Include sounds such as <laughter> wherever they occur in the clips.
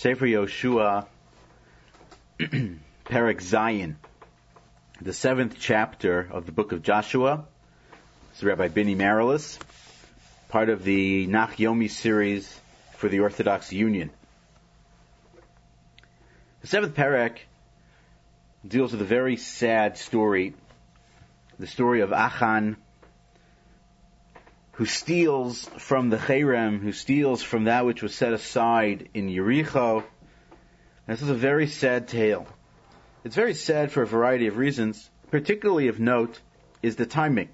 Sefer Yoshua, <clears throat> Perek Zayin, the seventh chapter of the book of Joshua. This is Rabbi Benny Marilis, part of the Nach Yomi series for the Orthodox Union. The seventh Perek deals with a very sad story, the story of Achan, who steals from the Cherem, who steals from that which was set aside in Yericho. This is a very sad tale. It's very sad for a variety of reasons. Particularly of note is the timing.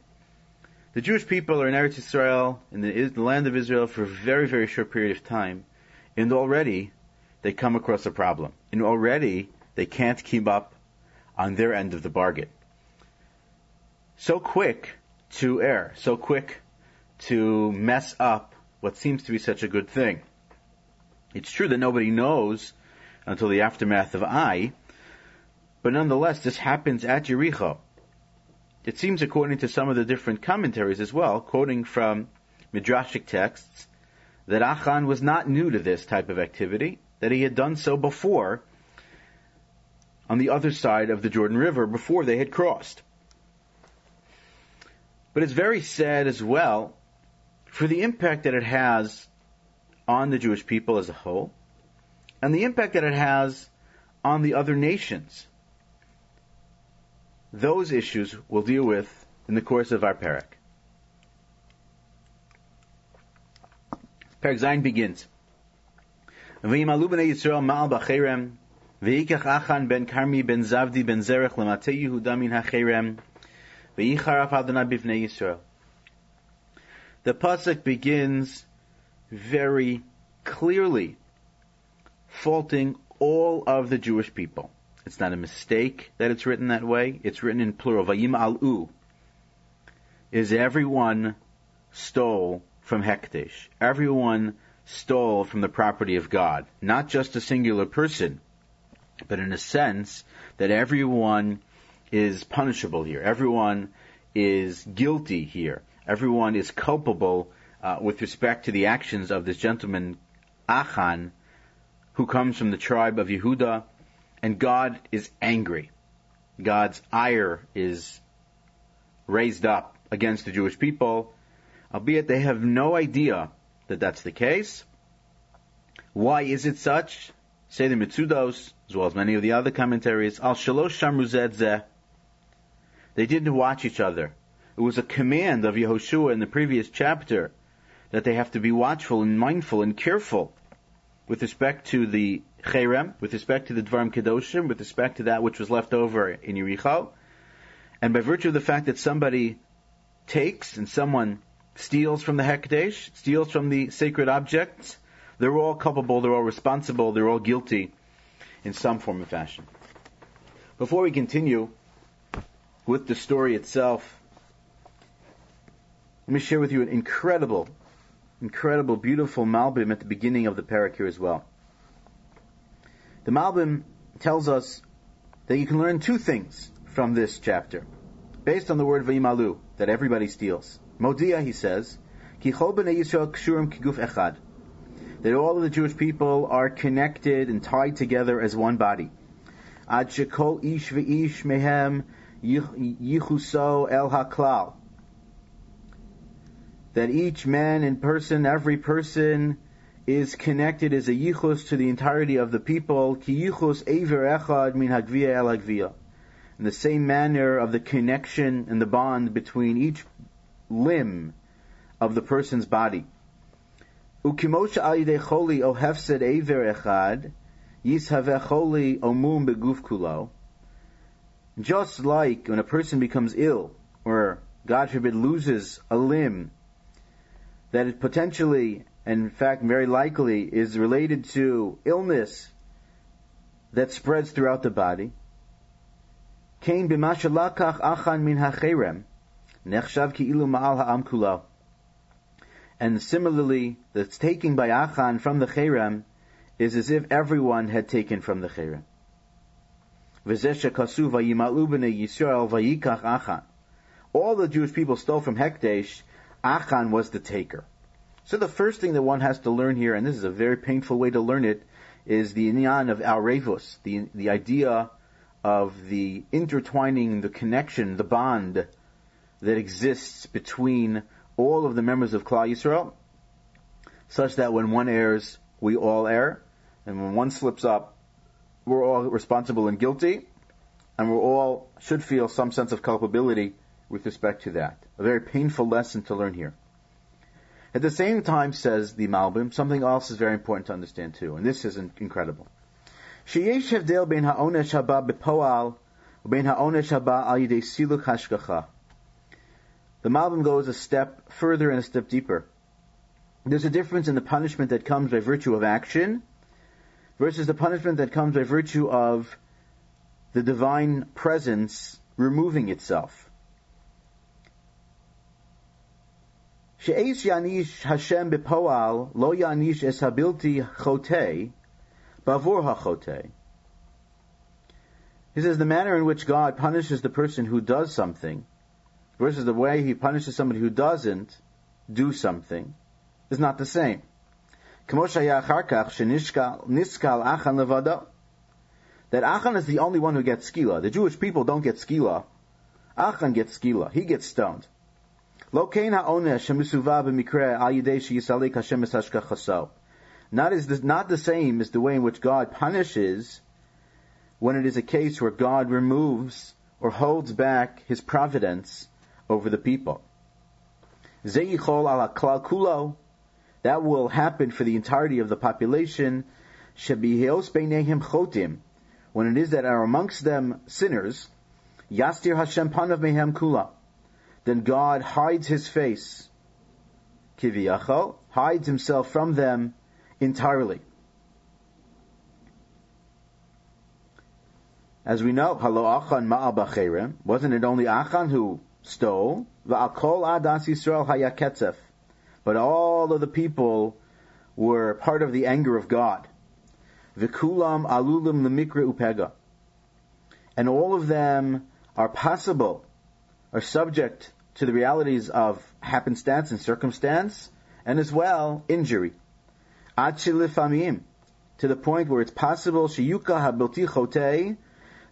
The Jewish people are in Eretz Israel, in the, the land of Israel, for a very, very short period of time, and already they come across a problem. And already they can't keep up on their end of the bargain. So quick to err, so quick to mess up what seems to be such a good thing. It's true that nobody knows until the aftermath of Ai, but nonetheless, this happens at Jericho. It seems, according to some of the different commentaries as well, quoting from midrashic texts, that Achan was not new to this type of activity, that he had done so before on the other side of the Jordan River before they had crossed. But it's very sad as well for the impact that it has on the Jewish people as a whole, and the impact that it has on the other nations. Those issues we'll deal with in the course of our parak. Parak begins. V'yimalu b'nei Yisrael ma'al b'cherem, achan ben karmi ben zavdi ben zerech l'matei Yehuda min ha'cherem, Adonai Yisrael. The pasuk begins very clearly faulting all of the Jewish people. It's not a mistake that it's written that way. It's written in plural. Vayim al-u. Is everyone stole from Hekdesh. Everyone stole from the property of God. Not just a singular person, but in a sense that everyone is punishable here. Everyone is guilty here everyone is culpable uh, with respect to the actions of this gentleman Achan, who comes from the tribe of Yehuda, and God is angry. God's ire is raised up against the Jewish people, albeit they have no idea that that's the case. Why is it such? Say the Mitzudos, as well as many of the other commentaries, Al Shalosh Shamru They didn't watch each other. It was a command of Yehoshua in the previous chapter that they have to be watchful and mindful and careful with respect to the Cherem, with respect to the Dvarim Kedoshim, with respect to that which was left over in Yericho. And by virtue of the fact that somebody takes and someone steals from the Hekdesh, steals from the sacred objects, they're all culpable, they're all responsible, they're all guilty in some form or fashion. Before we continue with the story itself, let me share with you an incredible, incredible, beautiful Malbim at the beginning of the parak here as well. The Malbim tells us that you can learn two things from this chapter, based on the word Vayimalu, that everybody steals. Modia, he says, b'nei Yisrael kshurim kiguf echad, that all of the Jewish people are connected and tied together as one body. Ad shekol ish ve'ish mehem yichuso el haklal, that each man in person, every person, is connected as a yichus to the entirety of the people. Ki yichus ever echad min hagvia el. In the same manner of the connection and the bond between each limb of the person's body. Ukimosha alidei choli o hefsed ever echad, yishaveh choli omum beguf kulo. Just like when a person becomes ill, or God forbid loses a limb, that it potentially, and in fact very likely, is related to illness that spreads throughout the body. And similarly, the taking by Achan from the Cherem is as if everyone had taken from the Cherem. All the Jewish people stole from Hekdesh, Achan was the taker. So the first thing that one has to learn here, and this is a very painful way to learn it, is the inyan of Arevus, the, the idea of the intertwining, the connection, the bond that exists between all of the members of Klal Yisrael, such that when one errs, we all err, and when one slips up, we're all responsible and guilty, and we all should feel some sense of culpability with respect to that. A very painful lesson to learn here. At the same time, says the Malbim, something else is very important to understand too, and this is incredible. שיש הבדל בין העונש הבא בפועל ובין העונש הבא על ידי סילוק השגחה. The Malbim goes a step further and a step deeper. There's a difference in the punishment that comes by virtue of action versus the punishment that comes by virtue of the divine presence removing itself. She'es yanish Hashem bepoal lo yanish es habilti bavur. He says the manner in which God punishes the person who does something versus the way he punishes somebody who doesn't do something is not the same. That Achan is the only one who gets skila. The Jewish people don't get skila. Achan gets skila. He gets stoned. Not is the, not the same as the way in which God punishes when it is a case where God removes or holds back His providence over the people. That will happen for the entirety of the population. When it is that are amongst them sinners, Yastir Hashem panav mehem. Then God hides His face, kiviyachal, hides Himself from them entirely. As we know, Halo Achan Ma'al wasn't it only Achan who stole, va'akol adas Yisrael hayaketzef. But all of the people were part of the anger of God. V'kulam alulim lemikra upega. And all of them are possible, are subject to the realities of happenstance and circumstance, and as well, injury. Achilifamim, to the point where it's possible, shiyuka habilti chote,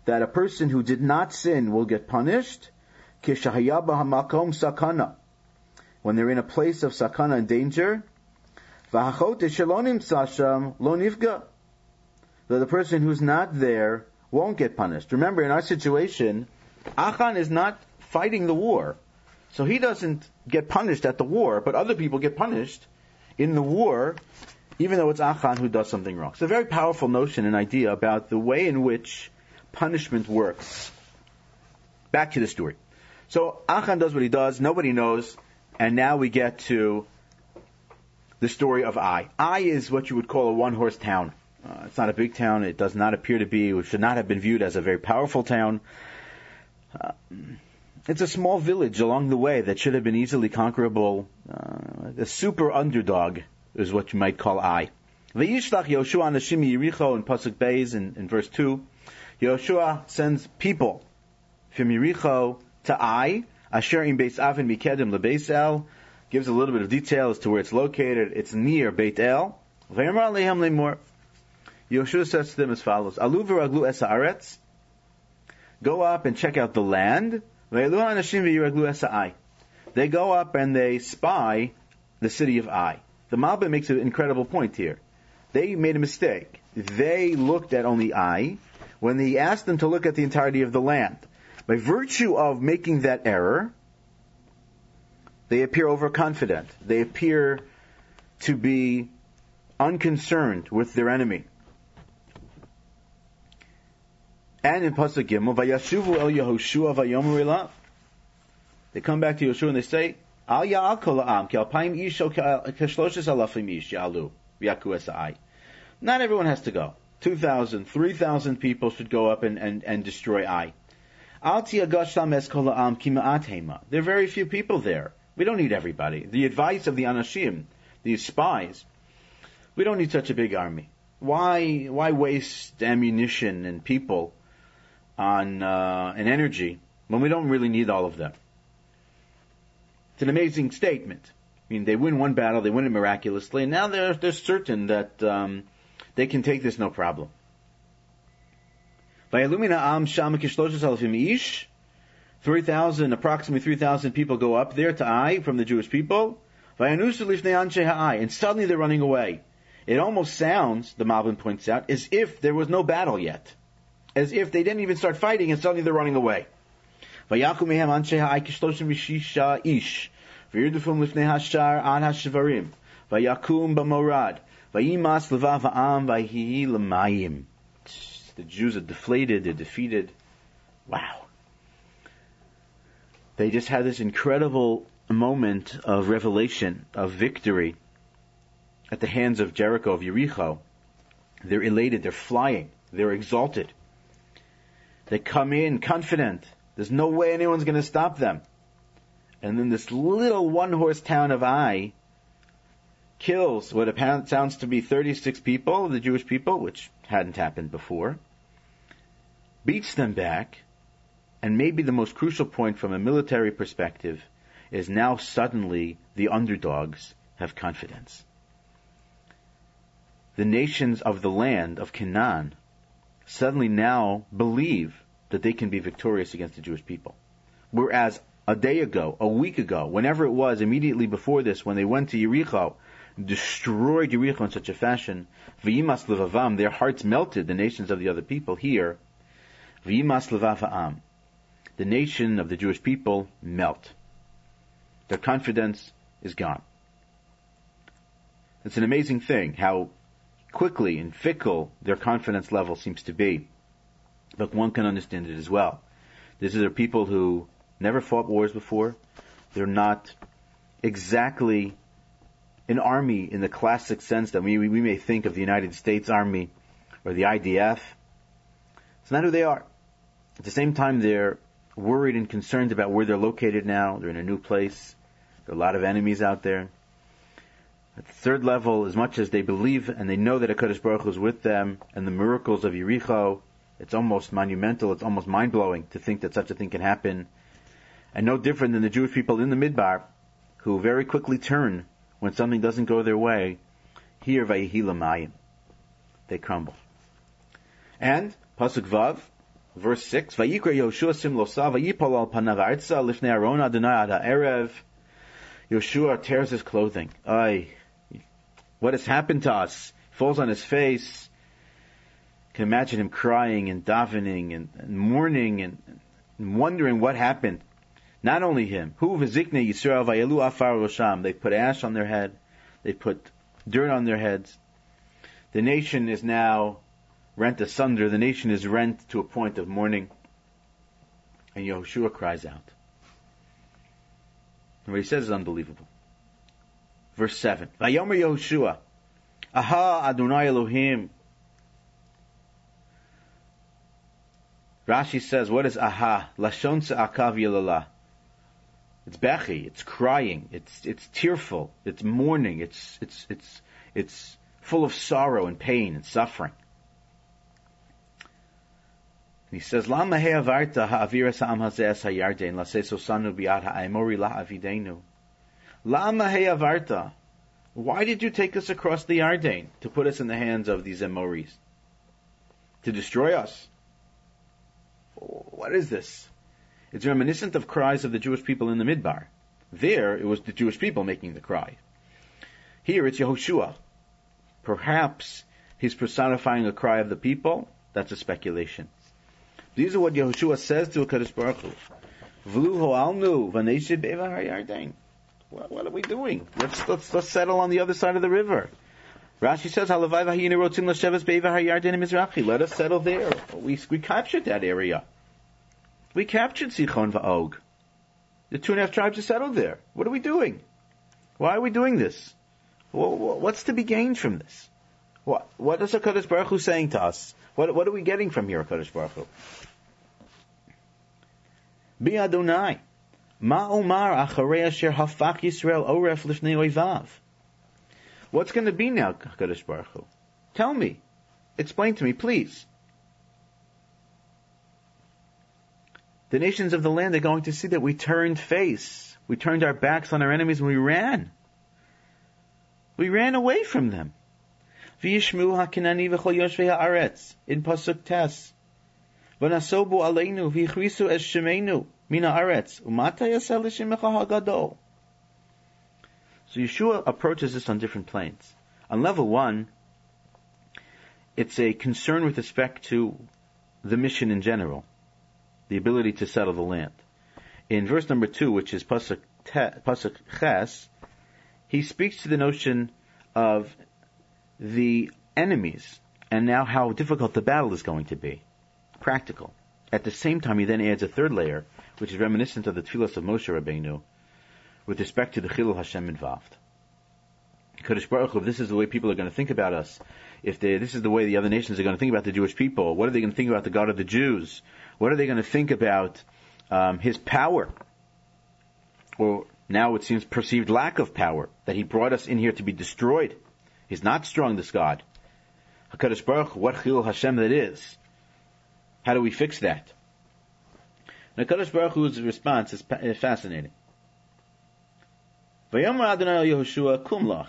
that a person who did not sin will get punished, sakana. When they're in a place of sakana and danger, sasham lo nifga. That the person who's not there won't get punished. Remember, in our situation, Achan is not fighting the war. So he doesn't get punished at the war, but other people get punished in the war, even though it's Achan who does something wrong. It's a very powerful notion and idea about the way in which punishment works. Back to the story. So Achan does what he does, nobody knows, and now we get to the story of Ai. Ai is what you would call a one-horse town. Uh, it's not a big town. It does not appear to be, it should not have been viewed as a very powerful town. Uh, it's a small village along the way that should have been easily conquerable. Uh, a super underdog is what you might call Ai. Vayishlach Yoshua Nashim Yericho in Pasuk Beis in, in verse 2. Yoshua sends people from Yericho to Ai, Asher in Beis Avin Mikedim LeBeis El, gives a little bit of detail as to where it's located. It's near Beit El. Vayamar Lehem. Yoshua says to them as follows, Alu v'raglu es go up and check out the land, They go up and they spy the city of Ai. The Malbim makes an incredible point here. They made a mistake. They looked at only Ai when he asked them to look at the entirety of the land. By virtue of making that error, they appear overconfident. They appear to be unconcerned with their enemy. And in Pasuk Gimel, Vayashuvu el Yehoshua vayomer They come back to Yeshua and they say, Al ki alpayim keshloshes alafim ya'alu, v'yaku. Not everyone has to go. 2,000, 3,000 people should go up and, and, and destroy Ai. There are very few people there. We don't need everybody. The advice of the Anashim, these spies, we don't need such a big army. Why, why waste ammunition and people on, uh, energy when we don't really need all of them? It's an amazing statement. I mean, they win one battle, they win it miraculously, and now they're, they're certain that, um, They can take this no problem. Vayalumina am sham ish. 3,000, approximately 3,000 people go up there to Ai from the Jewish people. And suddenly they're running away. It almost sounds, the Malbim points out, as if there was no battle yet As if they didn't even start fighting and suddenly they're running away. ויחו מהם אנשי האי כשלושים ושישה איש, וירדפום לפני השער עד השברים, ויקום במורד, וימאס לבב העם, ויהי למים. The Jews are deflated, they're defeated. Wow. They just had this incredible moment of revelation, of victory at the hands of Jericho, of Yericho. They're elated, they're flying, they're exalted. They come in confident. There's no way anyone's going to stop them. And then this little one horse town of Ai kills what apparently sounds to be 36 people, the Jewish people, which hadn't happened before, beats them back, and maybe the most crucial point from a military perspective is now suddenly the underdogs have confidence. The nations of the land of Canaan suddenly now believe that they can be victorious against the Jewish people. Whereas a day ago, a week ago, whenever it was, immediately before this, when they went to Yericho, destroyed Yericho in such a fashion, v'imas levavam, their hearts melted, the nations of the other people here, v'imas the nation of the Jewish people melt. Their confidence is gone. It's an amazing thing how quickly and fickle their confidence level seems to be. But one can understand it as well. These are people who never fought wars before. They're not exactly an army in the classic sense that we, we may think of the United States Army or the IDF. It's not who they are. At the same time, they're worried and concerned about where they're located now. They're in a new place. There are a lot of enemies out there. At the third level, as much as they believe and they know that HaKadosh Baruch Hu is with them and the miracles of Yericho, it's almost monumental, it's almost mind-blowing to think that such a thing can happen. And no different than the Jewish people in the Midbar, who very quickly turn when something doesn't go their way. Here, Vayihi They crumble. And, Pasuk Vav, verse 6, Vayikra Yoshua Simlosa, Vayipol al panav lifnei aron Adonai ad erev. Tears his clothing. Ay, what has happened to us? Falls on his face. You can imagine him crying and davening and, and mourning and, and, wondering what happened. Not only him. Who v'zikne Yisrael vayelu afar rosham. They put ash on their head. They put dirt on their heads. The nation is now rent asunder. The nation is rent to a point of mourning. And Yehoshua cries out. And what he says is unbelievable. Verse 7. Vayomer Yehoshua. Aha Adonai Elohim. Rashi says, what is aha? Lashon se'akav. It's bechi, it's crying, it's, it's tearful, it's mourning, it's, it's, it's, it's full of sorrow and pain and suffering. he says, Lama he'avarta ha'avira sa'am hazeh la'seso sanu la'avidenu. Lama heyavarta. Why did you take us across the Yarden to put us in the hands of these Amoris? To destroy us? What is this? It's reminiscent of cries of the Jewish people in the Midbar. There, it was the Jewish people making the cry. Here, it's Yehoshua. Perhaps he's personifying a cry of the people. That's a speculation. These are what Yehoshua says to Hakadosh Baruch Hu. V'lu ho'alnu be'eva ha'yarden. What, what are we doing? Let's, let's, let's settle on the other side of the river. Rashi says, Let us settle there. We, we captured that area. We captured Sichon Va'og. The two and a half tribes are settled there. What are we doing? Why are we doing this? What's to be gained from this? What, what is HaKadosh Baruch Hu saying to us? What, what are we getting from here, HaKadosh Baruch Hu? Be Adonai. Ma Omar Asher Hafach Yisrael Oref Lifnei Oivav. What's going to be now, Kadosh Baruch Hu? Tell me. Explain to me, please. The nations of the land are going to see that we turned face. We turned our backs on our enemies and we ran. We ran away from them. V'yishmu hakinani v'chol yoshvei ha'aretz. In Pasuk Tes. V'nasobu aleinu v'yichrisu es shemenu mina aretz. Umata ha'gadol. So Yeshua approaches this on different planes. On level one, it's a concern with respect to the mission in general, the ability to settle the land. In verse number two, which is pasuk, pasuk ches, he speaks to the notion of the enemies and now how difficult the battle is going to be. Practical. At the same time, he then adds a third layer, which is reminiscent of the tefillas of Moshe Rabbeinu, with respect to the Chilul Hashem involved. Kadosh Baruch Hu, if this is the way people are going to think about us, if they, this is the way the other nations are going to think about the Jewish people, what are they going to think about the God of the Jews? What are they going to think about um, His power? Or now it seems perceived lack of power, that He brought us in here to be destroyed. He's not strong, this God. HaKadosh Baruch Hu, what Chilul Hashem that is. How do we fix that? Kadosh Baruch Hu's response is fascinating. Vayamar Adonai Yehoshua kumlach.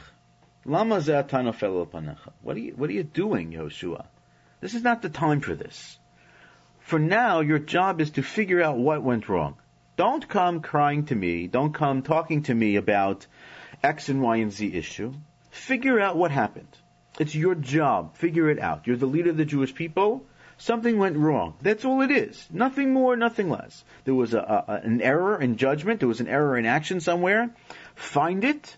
Lama. What are you, what are you doing, Yehoshua? This is not the time for this. For now, your job is to figure out what went wrong. Don't come crying to me. Don't come talking to me about X and Y and Z issue. Figure out what happened. It's your job. Figure it out. You're the leader of the Jewish people. Something went wrong. That's all it is. Nothing more, nothing less. There was a, a, an error in judgment. There was an error in action somewhere. Find it.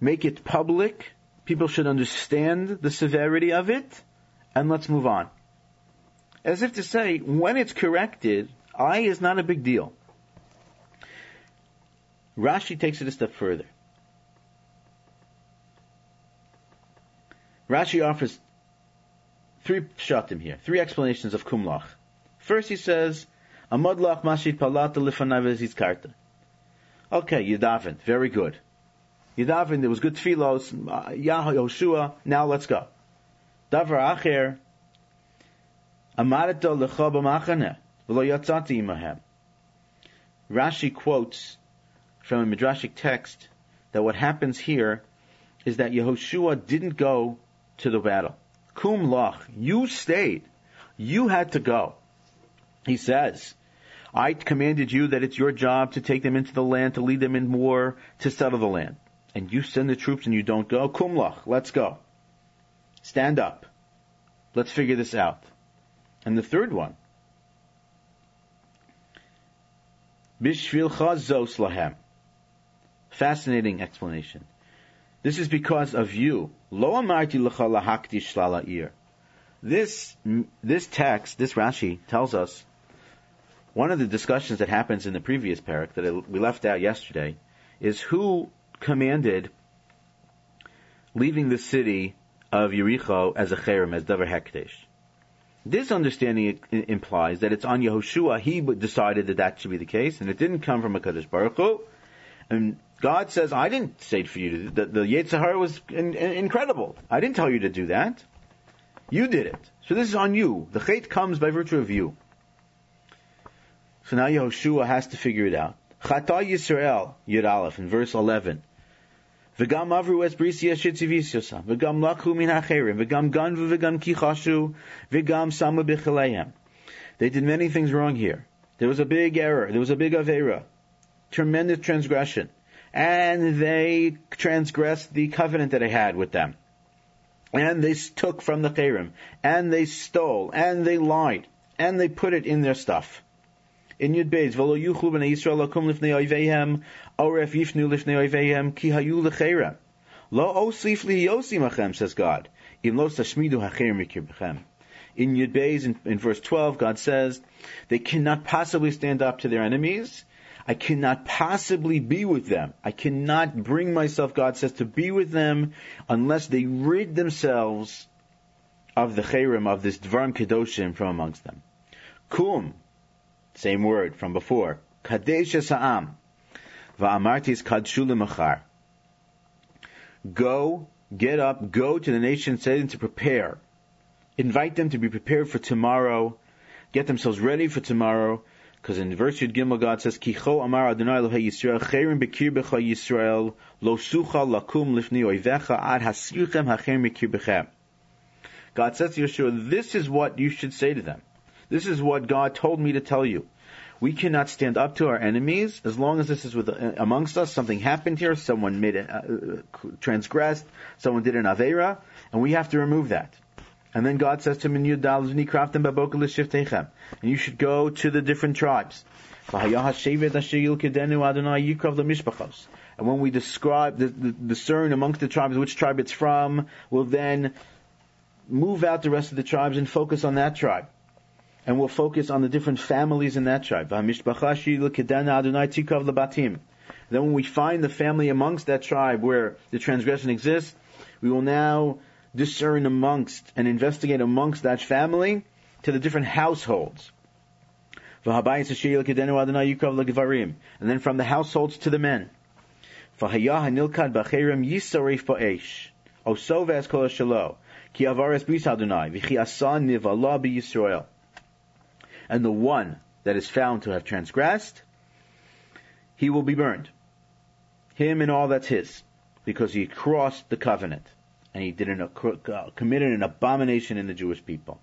Make it public. People should understand the severity of it. And let's move on. As if to say, when it's corrected, I is not a big deal. Rashi takes it a step further. Rashi offers three shatim here, three explanations of kumlach. First he says, Amadlach mashit palata lifanav karta. Okay, you davened. Very good. You davened. There was good tefillos. Uh, Yah Yoshua. Now let's go. Davar acher. Amarito lecha b'machane v'lo yatzati imahem. Rashi quotes from a midrashic text that what happens here is that Yehoshua didn't go to the battle. Kum lach. You stayed. You had to go. He says, I commanded you that it's your job to take them into the land, to lead them in war, to settle the land. And you send the troops and you don't go? Kumlach, let's go. Stand up. Let's figure this out. And the third one. Bishvilcha zos lahem. Fascinating explanation. This is because of you. Lo amarti lahakdish This, this text, this Rashi tells us one of the discussions that happens in the previous parak that we left out yesterday is who commanded leaving the city of Yericho as a cherem, as davar hekdesh. This understanding implies that it's on Yehoshua. He decided that that should be the case, and it didn't come from a Kadosh Baruch Hu. And God says, I didn't say for you. To, the, the Yetzirah was in, in, incredible. I didn't tell you to do that. You did it. So this is on you. The chait comes by virtue of you. So now Yehoshua has to figure it out. Chata Yisrael, Yud Aleph, in verse 11. V'gam avru es brisi v'gam lakhu min hacherim, v'gam ganvu v'gam kichashu, v'gam samu. They did many things wrong here. There was a big error. There was a big avera. Tremendous transgression. And they transgressed the covenant that I had with them. And they took from the Cherim. And they stole. And they lied. And they put it in their stuff in Yud Beis, v'lo yuchlu b'nei Yisrael lakum lifnei oiveihem, oref yifnu lifnei oiveihem, ki hayu. Lo osif li yosim achem, says God, im lo In Yud Beis, in, in verse 12, God says, they cannot possibly stand up to their enemies. I cannot possibly be with them. I cannot bring myself, God says, to be with them unless they rid themselves of the cherem, of this dvarim kedoshim from amongst them. Kum, same word from before. Kadesh Sa'am. Va'amartis kadshu machar. Go, get up, go to the nation, say them to prepare. Invite them to be prepared for tomorrow. Get themselves ready for tomorrow. Because in verse Yud Gimel, God says, Kicho amar Adonai Elohei Yisrael, Cherim bekir becha Yisrael, lo sucha lakum lifni oivecha ad hasirchem hacherim bekir bechem. God says to Yeshua, this is what you should say to them. This is what God told me to tell you. We cannot stand up to our enemies as long as this is with, amongst us. Something happened here. Someone made a, uh, transgressed. Someone did an avera, and we have to remove that. And then God says to him in and you should go to the different tribes. And when we describe, the, the, discern amongst the tribes which tribe it's from, we'll then move out the rest of the tribes and focus on that tribe. And we'll focus on the different families in that tribe. Then when we find the family amongst that tribe where the transgression exists, we will now discern amongst and investigate amongst that family to the different households. And then from the households to the men. And the one that is found to have transgressed, he will be burned. Him and all that's his, because he crossed the covenant and he did an, uh, committed an abomination in the Jewish people.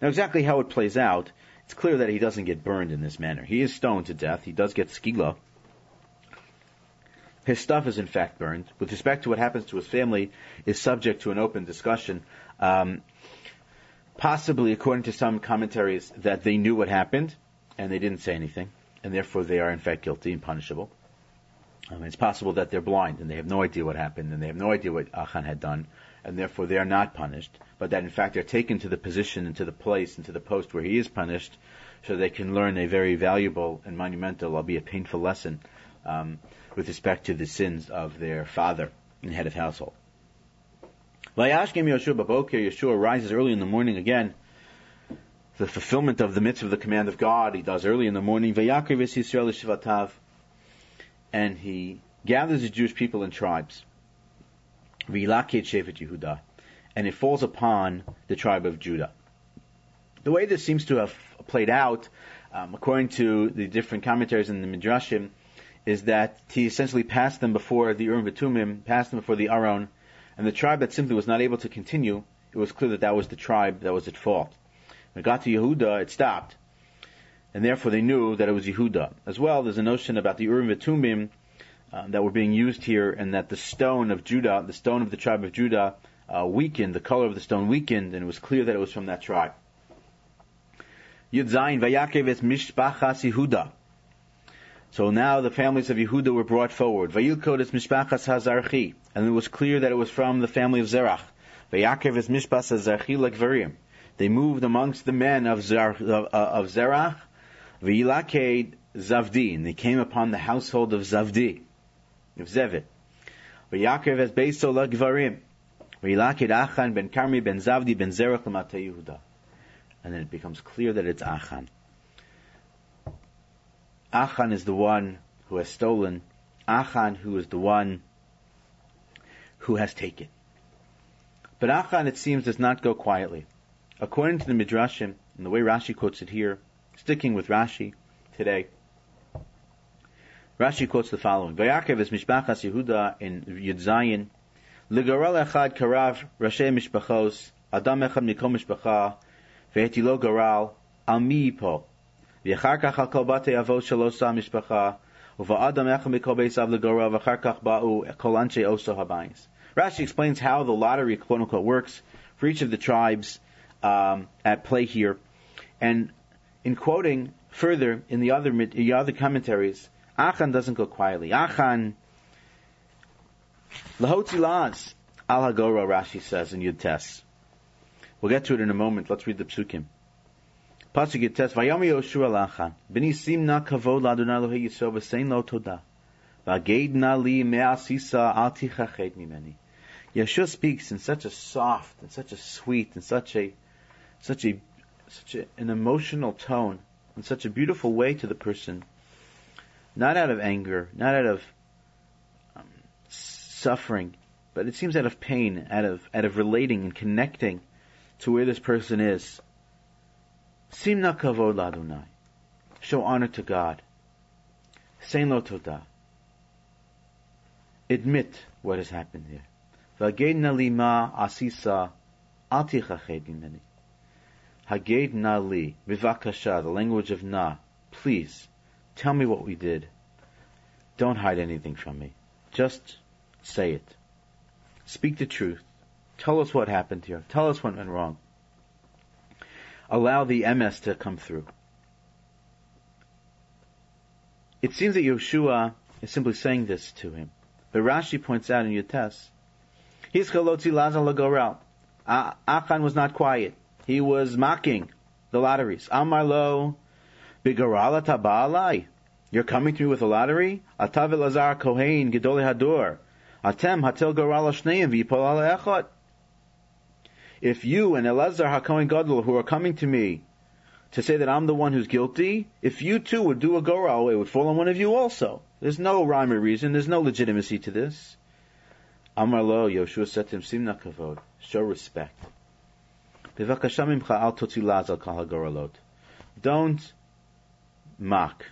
Now, exactly how it plays out, it's clear that he doesn't get burned in this manner. He is stoned to death. He does get skila. His stuff is in fact burned. With respect to what happens to his family, is subject to an open discussion. Um, possibly, according to some commentaries, that they knew what happened and they didn't say anything, and therefore they are in fact guilty and punishable. Um, it's possible that they're blind and they have no idea what happened and they have no idea what Achan had done, and therefore they are not punished, but that in fact they're taken to the position and to the place and to the post where he is punished, so they can learn a very valuable and monumental, albeit painful lesson um, with respect to the sins of their father and head of household. Vayashkem Yeshua Babokir, Yeshua rises early in the morning again. The fulfillment of the mitzvah of the command of God, he does early in the morning. Vayakriv Yisrael Shivatav, and he gathers the Jewish people in tribes. Yehuda, and it falls upon the tribe of Judah. The way this seems to have played out, um, according to the different commentaries in the Midrashim, is that he essentially passed them before the Urim V'Tumim, passed them before the Aron, and the tribe that simply was not able to continue, it was clear that that was the tribe that was at fault. When it got to Yehuda, it stopped. And therefore they knew that it was Yehuda. As well, there's a notion about the Urim V'Tumim uh, that were being used here, and that the stone of Judah, the stone of the tribe of Judah, uh, weakened. The color of the stone weakened, and it was clear that it was from that tribe. Yud Zayin Vayakev es Mishpachas Yehuda. So now the families of Yehuda were brought forward. Vayilkod es Mishpachas Hazarchi, and it was clear that it was from the family of Zerach. Vayakev es Mishpachas Hazarchi Lekvarim. They moved amongst the men of, Zer, of, of Zerach. Zavdi, and they came upon the household of Zavdi of Zevit. V'Yaakov es beiso lagvarim. V'yilakid Achan ben Karmi ben Zavdi ben Zerach l'matei Yehuda. And then it becomes clear that it's Achan. Achan is the one who has stolen. Achan who is the one who has taken. But Achan, it seems, does not go quietly. According to the Midrashim, and the way Rashi quotes it here, sticking with Rashi today, Rashi quotes the following: Vayakev is Mishpachas Yehuda in Yud Zayin. Ligaral echad karav rashi mishpachos adam echad mikom mishpacha ve'etilo garal al mi yipo kach al kol batei avot shelo sa mishpacha uva'adam echad mikol beisav ligaral v'achar kach ba'u kol anshe oso habayis. Rashi explains how the lottery quote unquote works for each of the tribes um, at play here, and in quoting further in the other the other commentaries Achan doesn't go quietly. Achan, lahotzi las, al hagora, Rashi says in Yud Tes. We'll get to it in a moment. Let's read the psukim. Pasuk Yud Tes, Vayami Yoshua lachan, b'ni simna kavod l'Adonai Elohei Yisrael v'sein lo toda, v'ageidna li me'asisa al tichachet mimeni. Yeshua speaks in such a soft and such a sweet and such a such a such a, an emotional tone in such a beautiful way to the person not out of anger, not out of um, suffering, but it seems out of pain, out of out of relating and connecting to where this person is. Simna kavod ladunai. Show honor to God. Say lo todah. Admit what has happened here. V'agedna lima asisa al tichached mimeni. Haged na li, vivakasha, the language of na. Please, tell me what we did. Don't hide anything from me. Just say it. Speak the truth. Tell us what happened here. Tell us what went wrong. Allow the emes to come through. It seems that Yeshua is simply saying this to him. But Rashi points out in Yutes, His chalotzi lazal lagorel. Achan was not quiet. He was mocking the lotteries. Amar lo, You're coming to me with a lottery? Atem Garala Shneim Echot. If you and Elazar HaKohen Gadol who are coming to me to say that I'm the one who's guilty, if you too would do a goral, it would fall on one of you also. There's no rhyme or reason. There's no legitimacy to this. Amar lo, Yoshua said to him, Simna kavod, show respect. Don't mock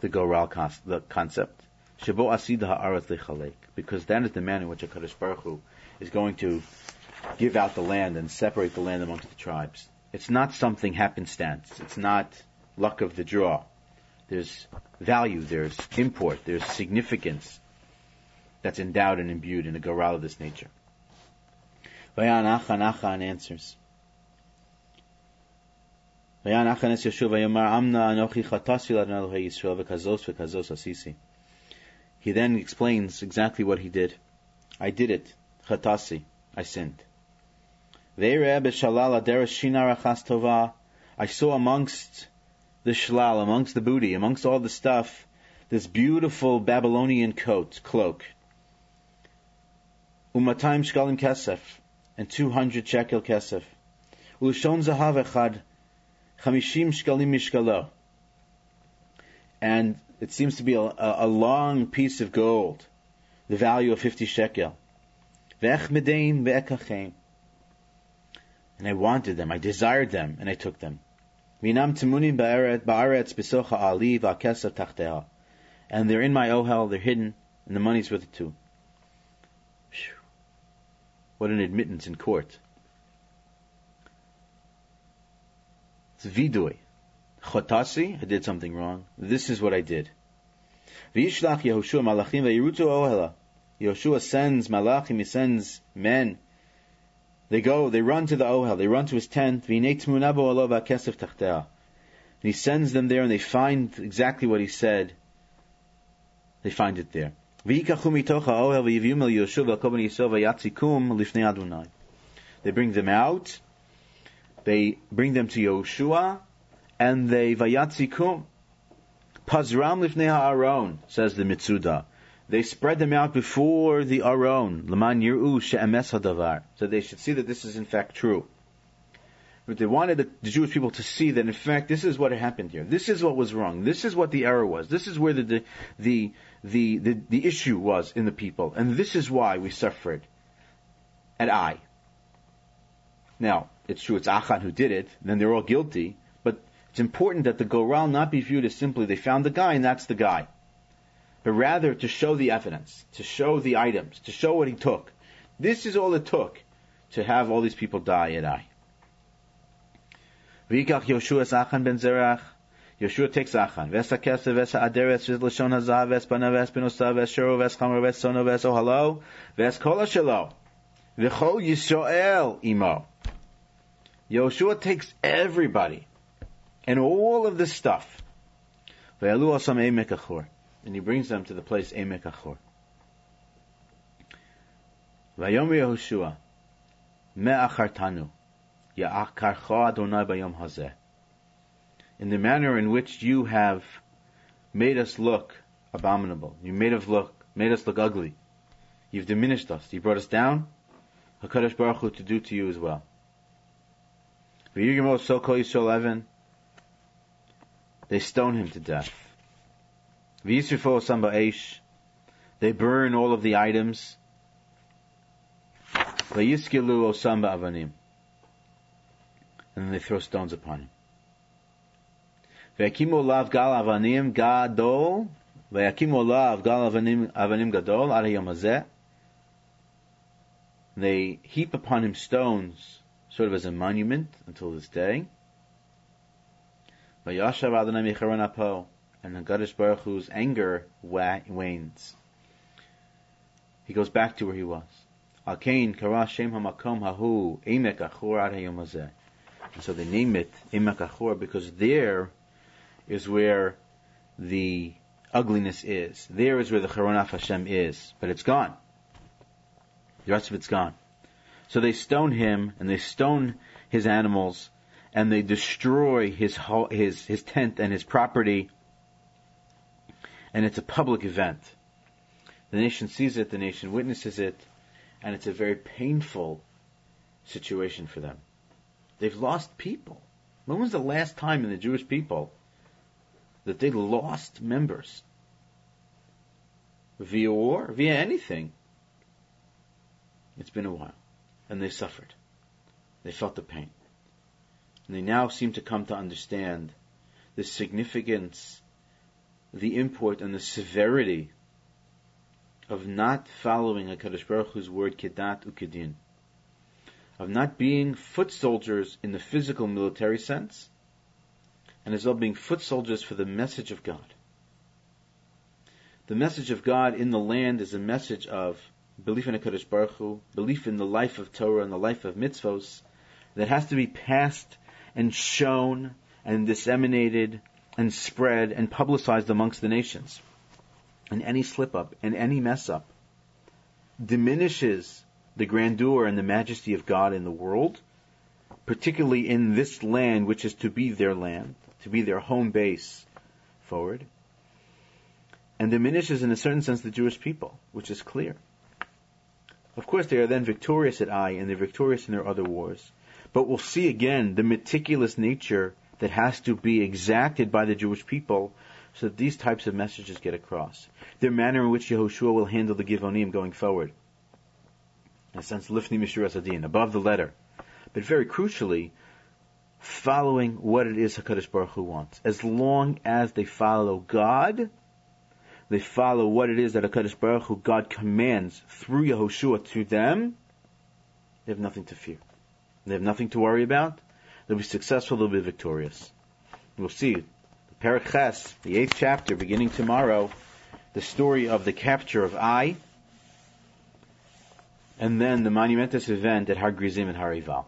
the goral the concept. Shabo asida ha'aretz lechalek, because that is the manner in which a Kadosh Baruch Hu is going to give out the land and separate the land amongst the tribes. It's not something happenstance. It's not luck of the draw. There's value, there's import, there's significance that's endowed and imbued in a goral of this nature. Vayan Achan Achan answers. He then explains exactly what he did. I did it. Chatasi. I sinned. I saw amongst the shlal, amongst the booty, amongst all the stuff, this beautiful Babylonian coat, cloak. Umatayim shkalim kesef, and 200 shekel kesef. Ulshon zahav echad, chamishim shkalim mishkalo. And it seems to be a, a, long piece of gold, the value of 50 shekel. And I wanted them, I desired them, and I took them. And they're in my ohel, they're hidden, and the money's with it too. What an admittance in court. It's vidui. Chotasi, I did something wrong. This is what I did. V'yishlach Yehoshua malachim v'yirutu ohela. Yehoshua sends malachim, he sends men they go, they run to the Ohel, they run to his tent, and he sends them there and they find exactly what he said. They find it there. They bring them out, they bring them to Yoshua, and they vayatzikum. Pazram lifnei ha'aron, says the Mitzuda. They spread them out before the Aron, Laman Yir'u She'emes Hadavar, so they should see that this is in fact true. But they wanted the, the, Jewish people to see that in fact this is what happened here. This is what was wrong. This is what the error was. This is where the the the the, the, the issue was in the people, and this is why we suffered. At I. Now it's true it's Achan who did it. Then they're all guilty. But it's important that the Goral not be viewed as simply they found the guy and that's the guy but rather to show the evidence, to show the items, to show what he took. This is all it took to have all these people die at Ai. V'yikach Yoshua Achan ben Zerach. Yoshua takes Achan. V'esa kesef, v'esa aderet, v'es lashon hazav, v'es bana, v'es benosa, v'es shero, v'es chamar, v'es sono, v'es ohalo, v'es kol shelo. V'chol Yisrael imo. Yoshua takes everybody and all of this stuff. And he brings them to the place Emek Achor. Vayom Yehoshua, me'achartanu, ya'akarcha Adonai bayom hazeh. In the manner in which you have made us look abominable, you made us look, made us look ugly. You've diminished us. You brought us down. Hakadosh Baruch Hu to do to you as well. Yisrael Evan, they stone him to death. Samba Eish, they burn all of the items. V'yiskilu Osamba Avanim, and then they throw stones upon him. V'yakimu Lav Gal Avanim Gadol, V'yakimu Lav Gal Avanim Gadol, They heap upon him stones sort of as a monument until this day. And Hakadosh Baruch Hu's anger wanes. He goes back to where he was. And so they name it Emek Achor because there is where the ugliness is. There is where the Charon Af Hashem is. But it's gone. The rest of it's gone. So they stone him and they stone his animals and they destroy his his his tent and his property. And it's a public event. The nation sees it, the nation witnesses it, and it's a very painful situation for them. They've lost people. When was the last time in the Jewish people that they lost members? Via war, via anything. It's been a while. And they suffered. They felt the pain. And they now seem to come to understand the significance, the import, and the severity of not following HaKadosh Baruch Hu's word kedat ukedin, of not being foot soldiers in the physical military sense, and as well being foot soldiers for the message of God. The message of God in the land is a message of belief in HaKadosh Baruch Hu, belief in the life of Torah and the life of mitzvos, that has to be passed and shown and disseminated and spread and publicized amongst the nations. And any slip up and any mess up diminishes the grandeur and the majesty of God in the world, particularly in this land, which is to be their land, to be their home base forward, and diminishes in a certain sense the Jewish people, which is clear. Of course, they are then victorious at Ai, and they're victorious in their other wars. But we'll see again the meticulous nature that has to be exacted by the Jewish people so that these types of messages get across. The manner in which Yehoshua will handle the Givonim going forward. In a sense, Lifnim Mishuras Hadin, above the letter. But very crucially, following what it is HaKadosh Baruch Hu wants. As long as they follow God, they follow what it is that HaKadosh Baruch Hu, God commands through Yehoshua to them, they have nothing to fear. They have nothing to worry about. They'll be successful, they'll be victorious. We'll see. Parak the eighth chapter, beginning tomorrow, the story of the capture of Ai, and then the monumentous event at Har Grizim and Har Ival.